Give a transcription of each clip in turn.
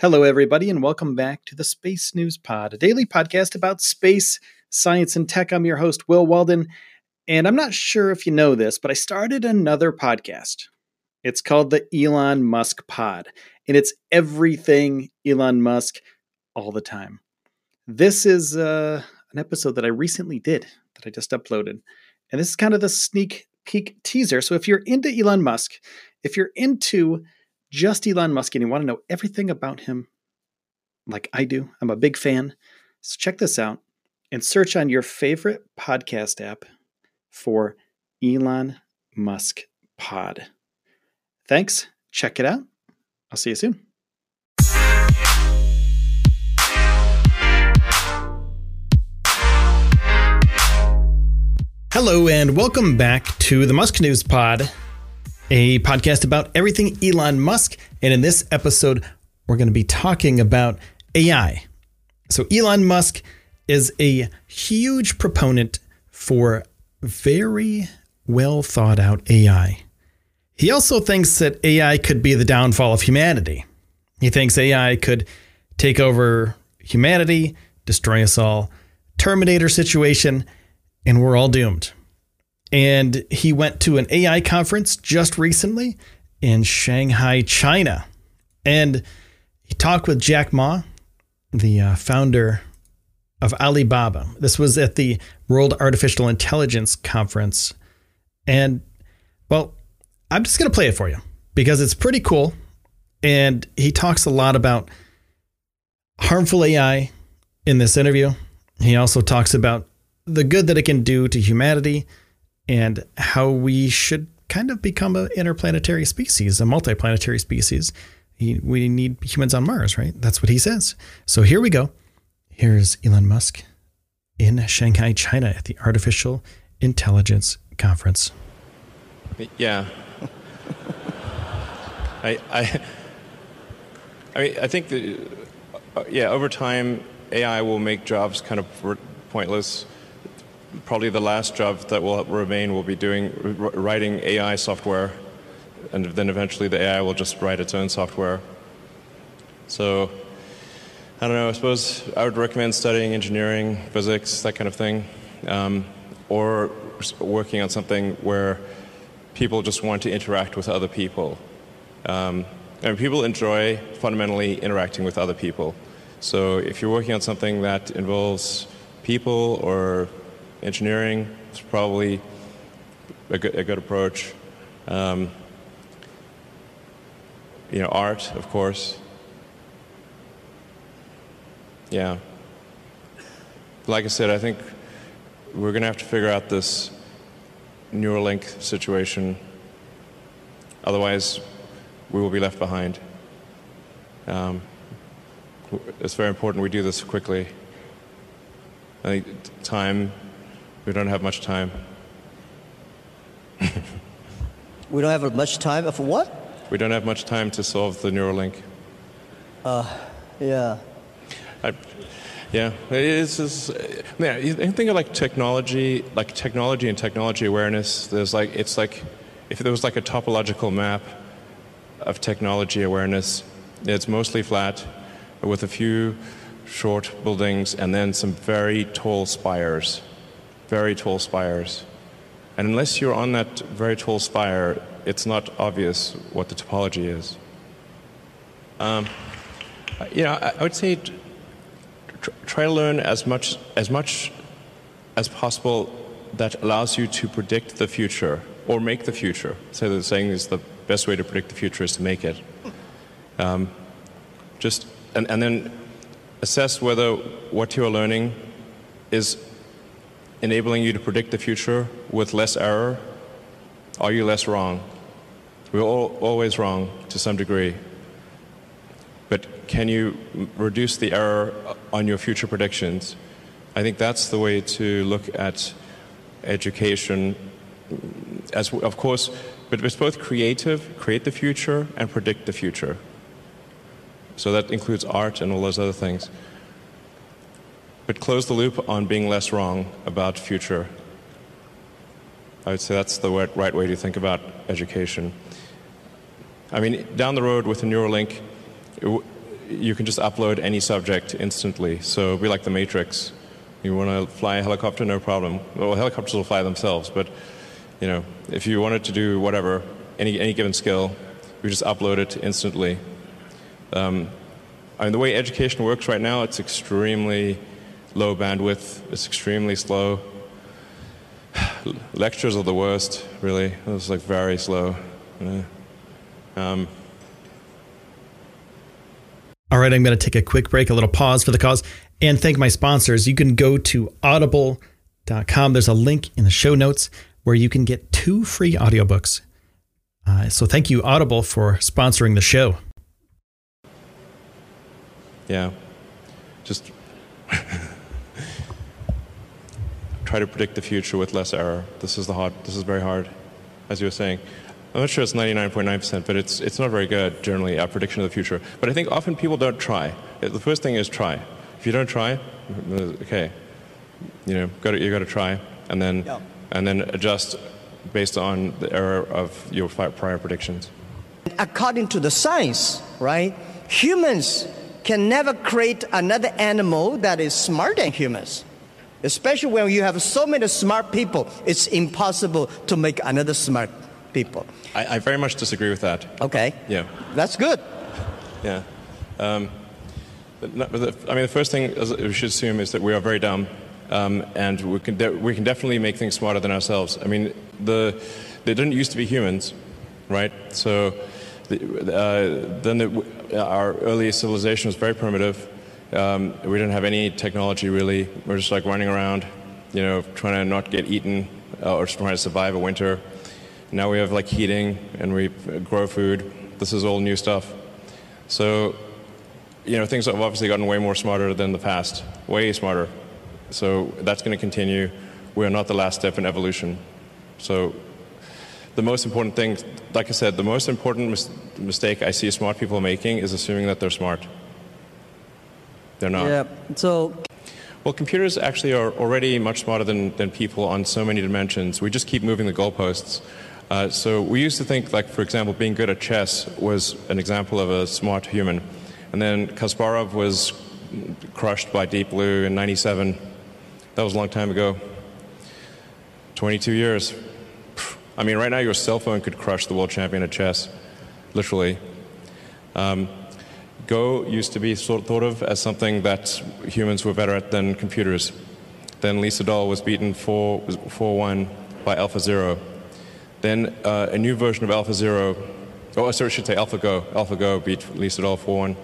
Hello, everybody, and welcome back to the Space News Pod, a daily podcast about space, science, and tech. I'm your host, Will Walden, and I'm not sure if you know this, but I started another podcast. It's called the Elon Musk Pod, and it's everything Elon Musk all the time. This is uh, an episode that I recently did that I just uploaded, and this is kind of the sneak peek teaser. So if you're into Elon Musk, if you're into just Elon Musk and you want to know everything about him, like I do, I'm a big fan. So check this out and search on your favorite podcast app for Elon Musk Pod. Thanks. Check it out. I'll see you soon. Hello, and welcome back to the Musk News Pod a podcast about everything Elon Musk. And in this episode, we're going to be talking about AI. So, Elon Musk is a huge proponent for very well thought out AI. He also thinks that AI could be the downfall of humanity. He thinks AI could take over humanity, destroy us all, Terminator situation, and we're all doomed and he went to an AI conference just recently in Shanghai, China. And he talked with Jack Ma, the uh, founder of Alibaba. This was at the World Artificial Intelligence Conference. And, well, I'm just going to play it for you because it's pretty cool. And he talks a lot about harmful AI in this interview. He also talks about the good that it can do to humanity and how we should kind of become an interplanetary species, a multiplanetary species. we need humans on Mars, right? That's what he says. So here we go. Here's Elon Musk in Shanghai, China at the Artificial Intelligence Conference. Yeah. I, I, I mean, I think that, uh, yeah, over time, AI will make jobs kind of pointless probably the last job that will remain will be doing writing AI software, and then eventually the AI will just write its own software. So I don't know. I suppose I would recommend studying engineering, physics, that kind of thing, um, or working on something where people just want to interact with other people. Um, and people enjoy fundamentally interacting with other people. So if you're working on something that involves people or engineering is probably a good, a good approach. Um, you know, art, of course. Yeah. Like I said, I think we're going to have to figure out this Neuralink situation. Otherwise, we will be left behind. Um, it's very important we do this quickly. I think time we don't have much time. we don't have much time for what? We don't have much time to solve the Neuralink. Uh, yeah. I, yeah, it is. is man, you think of like technology, like technology and technology awareness. There's like it's like if there was like a topological map of technology awareness, it's mostly flat, with a few short buildings and then some very tall spires very tall spires. And unless you're on that very tall spire, it's not obvious what the topology is. Um, You know, I, I would say tr- try to learn as much as much as possible that allows you to predict the future or make the future. So the saying is the best way to predict the future is to make it. Um, just and, and then assess whether what you are learning is enabling you to predict the future with less error. Are you less wrong? We're all, always wrong to some degree. But can you reduce the error on your future predictions? I think that's the way to look at education. As of course, but it's both creative, create the future, and predict the future. So that includes art and all those other things. But close the loop on being less wrong about future. I would say that's the right way to think about education. I mean, down the road with a Neuralink, you can just upload any subject instantly. So it'll be like the Matrix. You want to fly a helicopter, no problem. Well, helicopters will fly themselves, but you know, if you wanted to do whatever, any any given skill, you just upload it instantly. Um, I mean, the way education works right now, it's extremely low bandwidth. It's extremely slow. Lectures are the worst, really. It's like very slow. Yeah. Um, All right, I'm going to take a quick break, a little pause for the cause, and thank my sponsors. You can go to audible.com. There's a link in the show notes where you can get two free audiobooks. Uh, so thank you, Audible, for sponsoring the show. Yeah. Just try to predict the future with less error. This is the hard. This is very hard, as you were saying. I'm not sure it's 99.9%, but it's it's not very good generally at prediction of the future. But I think often people don't try. The first thing is try. If you don't try, okay, you know, got to, you got to try, and then yeah. and then adjust based on the error of your prior predictions. According to the science, right? Humans can never create another animal that is smarter than humans. Especially when you have so many smart people, it's impossible to make another smart people. I, I very much disagree with that. Okay. Yeah. That's good. Yeah. Um, I mean, the first thing we should assume is that we are very dumb, um, and we can de- we can definitely make things smarter than ourselves. I mean, the they didn't used to be humans, right? So the, uh, then the, our early civilization was very primitive. Um, we didn't have any technology really. We're just like running around, you know, trying to not get eaten uh, or trying to survive a winter. Now we have like heating and we grow food. This is all new stuff. So, you know, things have obviously gotten way more smarter than the past, way smarter. So that's going to continue. We are not the last step in evolution. So the most important thing, like I said, the most important mis- mistake I see smart people making is assuming that they're smart. They're not. Yeah. So. Well, computers actually are already much smarter than, than people on so many dimensions. We just keep moving the goalposts. Uh, so we used to think, like, for example, being good at chess was an example of a smart human. And then Kasparov was crushed by Deep Blue in 97. That was a long time ago. 22 years. I mean, right now your cell phone could crush the world champion at chess, literally. Um, Go used to be sort thought of as something that humans were better at than computers. Then Lee Sedol was beaten 4 1 by AlphaZero. Then uh, a new version of AlphaZero, oh, sorry, I should say AlphaGo. AlphaGo beat Lee Sedol 4 1.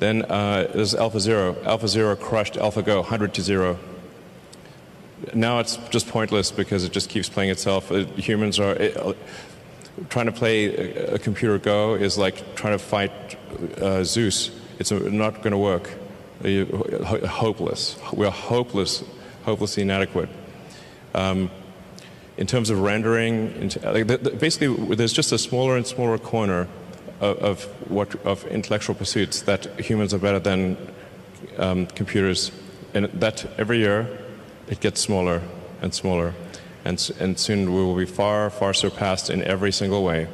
Then uh, there's AlphaZero. AlphaZero crushed AlphaGo 100 to 0 now it's just pointless because it just keeps playing itself. Uh, humans are it, trying to play a, a, computer Go is like trying to fight uh, Zeus. It's not going to work. Uh, hopeless. We're hopeless, hopelessly inadequate. Um, in terms of rendering, basically, there's just a smaller and smaller corner of, of, what of intellectual pursuits that humans are better than um, computers, and that every year it gets smaller and smaller. And, and soon we will be far, far surpassed in every single way,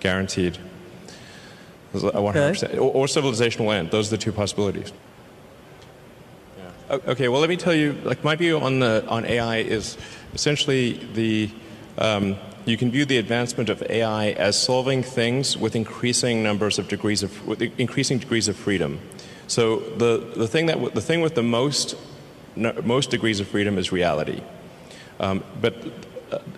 guaranteed. 100%. Okay. Or, or civilization will end. Those are the two possibilities. Yeah. Okay, well, let me tell you, like, my view on, the, on AI is essentially the, um, you can view the advancement of AI as solving things with increasing numbers of degrees of with increasing degrees of freedom. So the, the thing that the thing with the most most degrees of freedom is reality. Um, but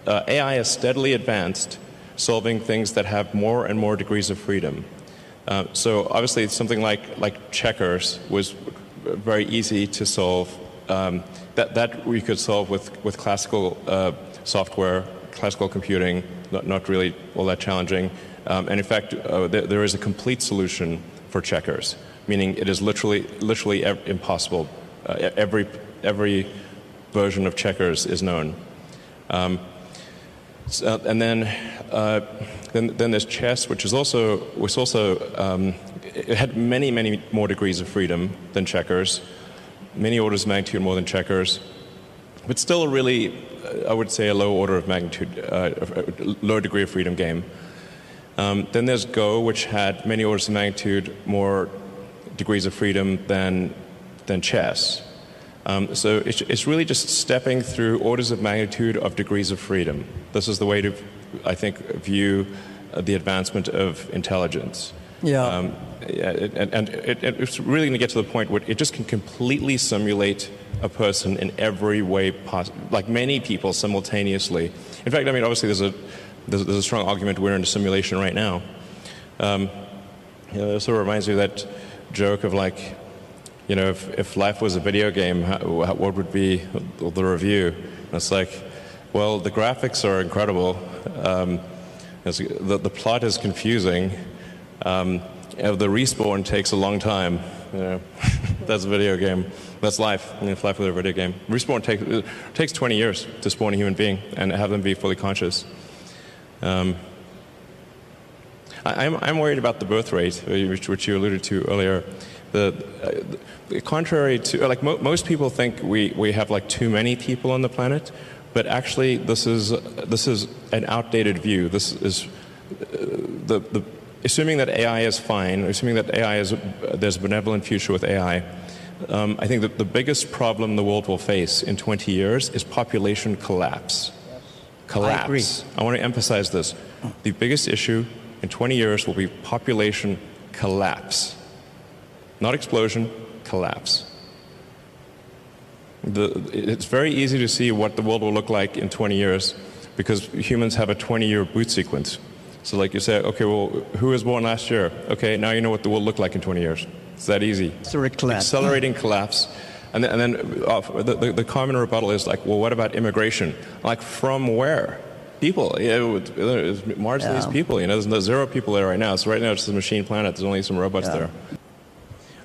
uh, AI has steadily advanced, solving things that have more and more degrees of freedom. Uh, so obviously, something like like checkers was very easy to solve. Um, that that we could solve with with classical uh, software, classical computing, not, not, really all that challenging. Um, and in fact, uh, there, there is a complete solution for checkers, meaning it is literally literally impossible. Uh, every every version of checkers is known. Um, so, and then, uh, then, then there's chess, which is also was also um, it had many many more degrees of freedom than checkers, many orders of magnitude more than checkers, but still a really, uh, I would say, a low order of magnitude, uh, low degree of freedom game. Um, then there's Go, which had many orders of magnitude more degrees of freedom than than chess. Um, so it's, it's, really just stepping through orders of magnitude of degrees of freedom. This is the way to, I think, view uh, the advancement of intelligence. Yeah. Um, and, and it, it's really going to get to the point where it just can completely simulate a person in every way possible, like many people simultaneously. In fact, I mean, obviously, there's a, there's, there's a strong argument we're in a simulation right now. Um, you know, it sort of reminds me of that joke of like, you know, if, if life was a video game, how, what would be the review? And it's like, well, the graphics are incredible. Um, the, the plot is confusing. Um, the respawn takes a long time. You know, that's a video game. That's life. You know, life with a video game. Respawn take, takes 20 years to spawn a human being and have them be fully conscious. Um, I, am I'm, I'm worried about the birth rate, which, which you alluded to earlier the, uh, contrary to like mo- most people think we, we have like too many people on the planet, but actually this is this is an outdated view. This is uh, the, the assuming that AI is fine, assuming that AI is there's a benevolent future with AI. Um, I think that the biggest problem the world will face in 20 years is population collapse. Collapse. I, agree. I want to emphasize this. The biggest issue in 20 years will be population collapse not explosion, collapse. The, it's very easy to see what the world will look like in 20 years because humans have a 20 year boot sequence. So, like you say, okay, well, who was born last year? Okay, now you know what the world look like in 20 years. It's that easy. collapse. Accelerating collapse. And then, and then uh, the, the, the, common rebuttal is like, well, what about immigration? Like, from where? People. You know, it's marginally yeah. people. You know, there's, no, zero people there right now. So right now it's a machine planet. There's only some robots yeah. there.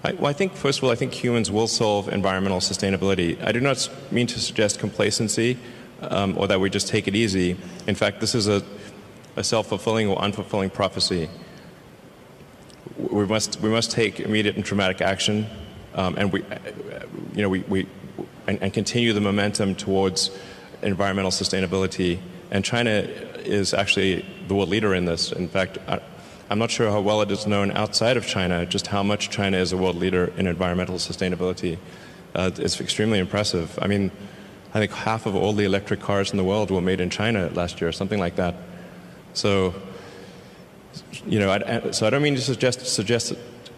I, well, I think, first of all, I think humans will solve environmental sustainability. I do not mean to suggest complacency um, or that we just take it easy. In fact, this is a, a self fulfilling or unfulfilling prophecy. We must, we must take immediate and dramatic action um, and, we, you know, we, we, and, and continue the momentum towards environmental sustainability. And China is actually the world leader in this. In fact, I'm not sure how well it is known outside of China, just how much China is a world leader in environmental sustainability. Uh, it's extremely impressive. I mean, I think half of all the electric cars in the world were made in China last year, something like that. So, you know, I, so I don't mean to suggest, suggest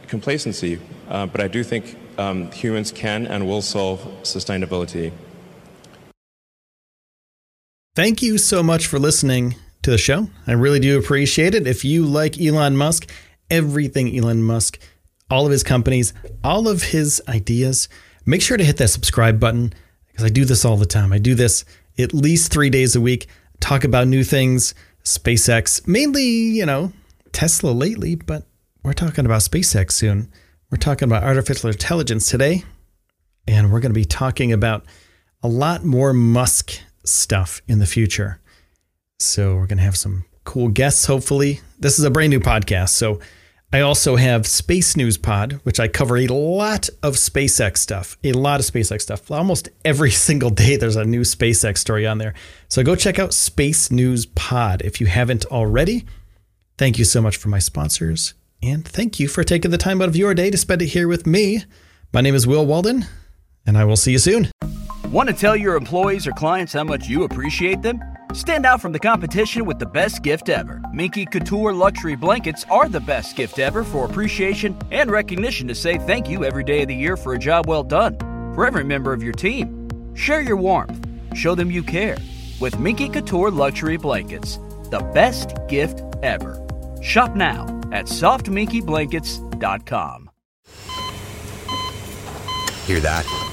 complacency, uh, but I do think um, humans can and will solve sustainability. Thank you so much for listening to the show. I really do appreciate it. If you like Elon Musk, everything Elon Musk, all of his companies, all of his ideas, make sure to hit that subscribe button because I do this all the time. I do this at least three days a week, talk about new things, SpaceX, mainly, you know, Tesla lately, but we're talking about SpaceX soon. We're talking about artificial intelligence today, and we're going to be talking about a lot more Musk stuff in the future. So we're going to have some cool guests, hopefully. This is a brand new podcast. So I also have Space News Pod, which I cover a lot of SpaceX stuff, a lot of SpaceX stuff. Almost every single day, there's a new SpaceX story on there. So go check out Space News Pod if you haven't already. Thank you so much for my sponsors. And thank you for taking the time out of your day to spend it here with me. My name is Will Walden, and I will see you soon. Want to tell your employees or clients how much you appreciate them? Stand out from the competition with the best gift ever. Minky Couture luxury blankets are the best gift ever for appreciation and recognition to say thank you every day of the year for a job well done. For every member of your team, share your warmth. Show them you care with Minky Couture luxury blankets. The best gift ever. Shop now at softminkeyblankets.com. Hear that?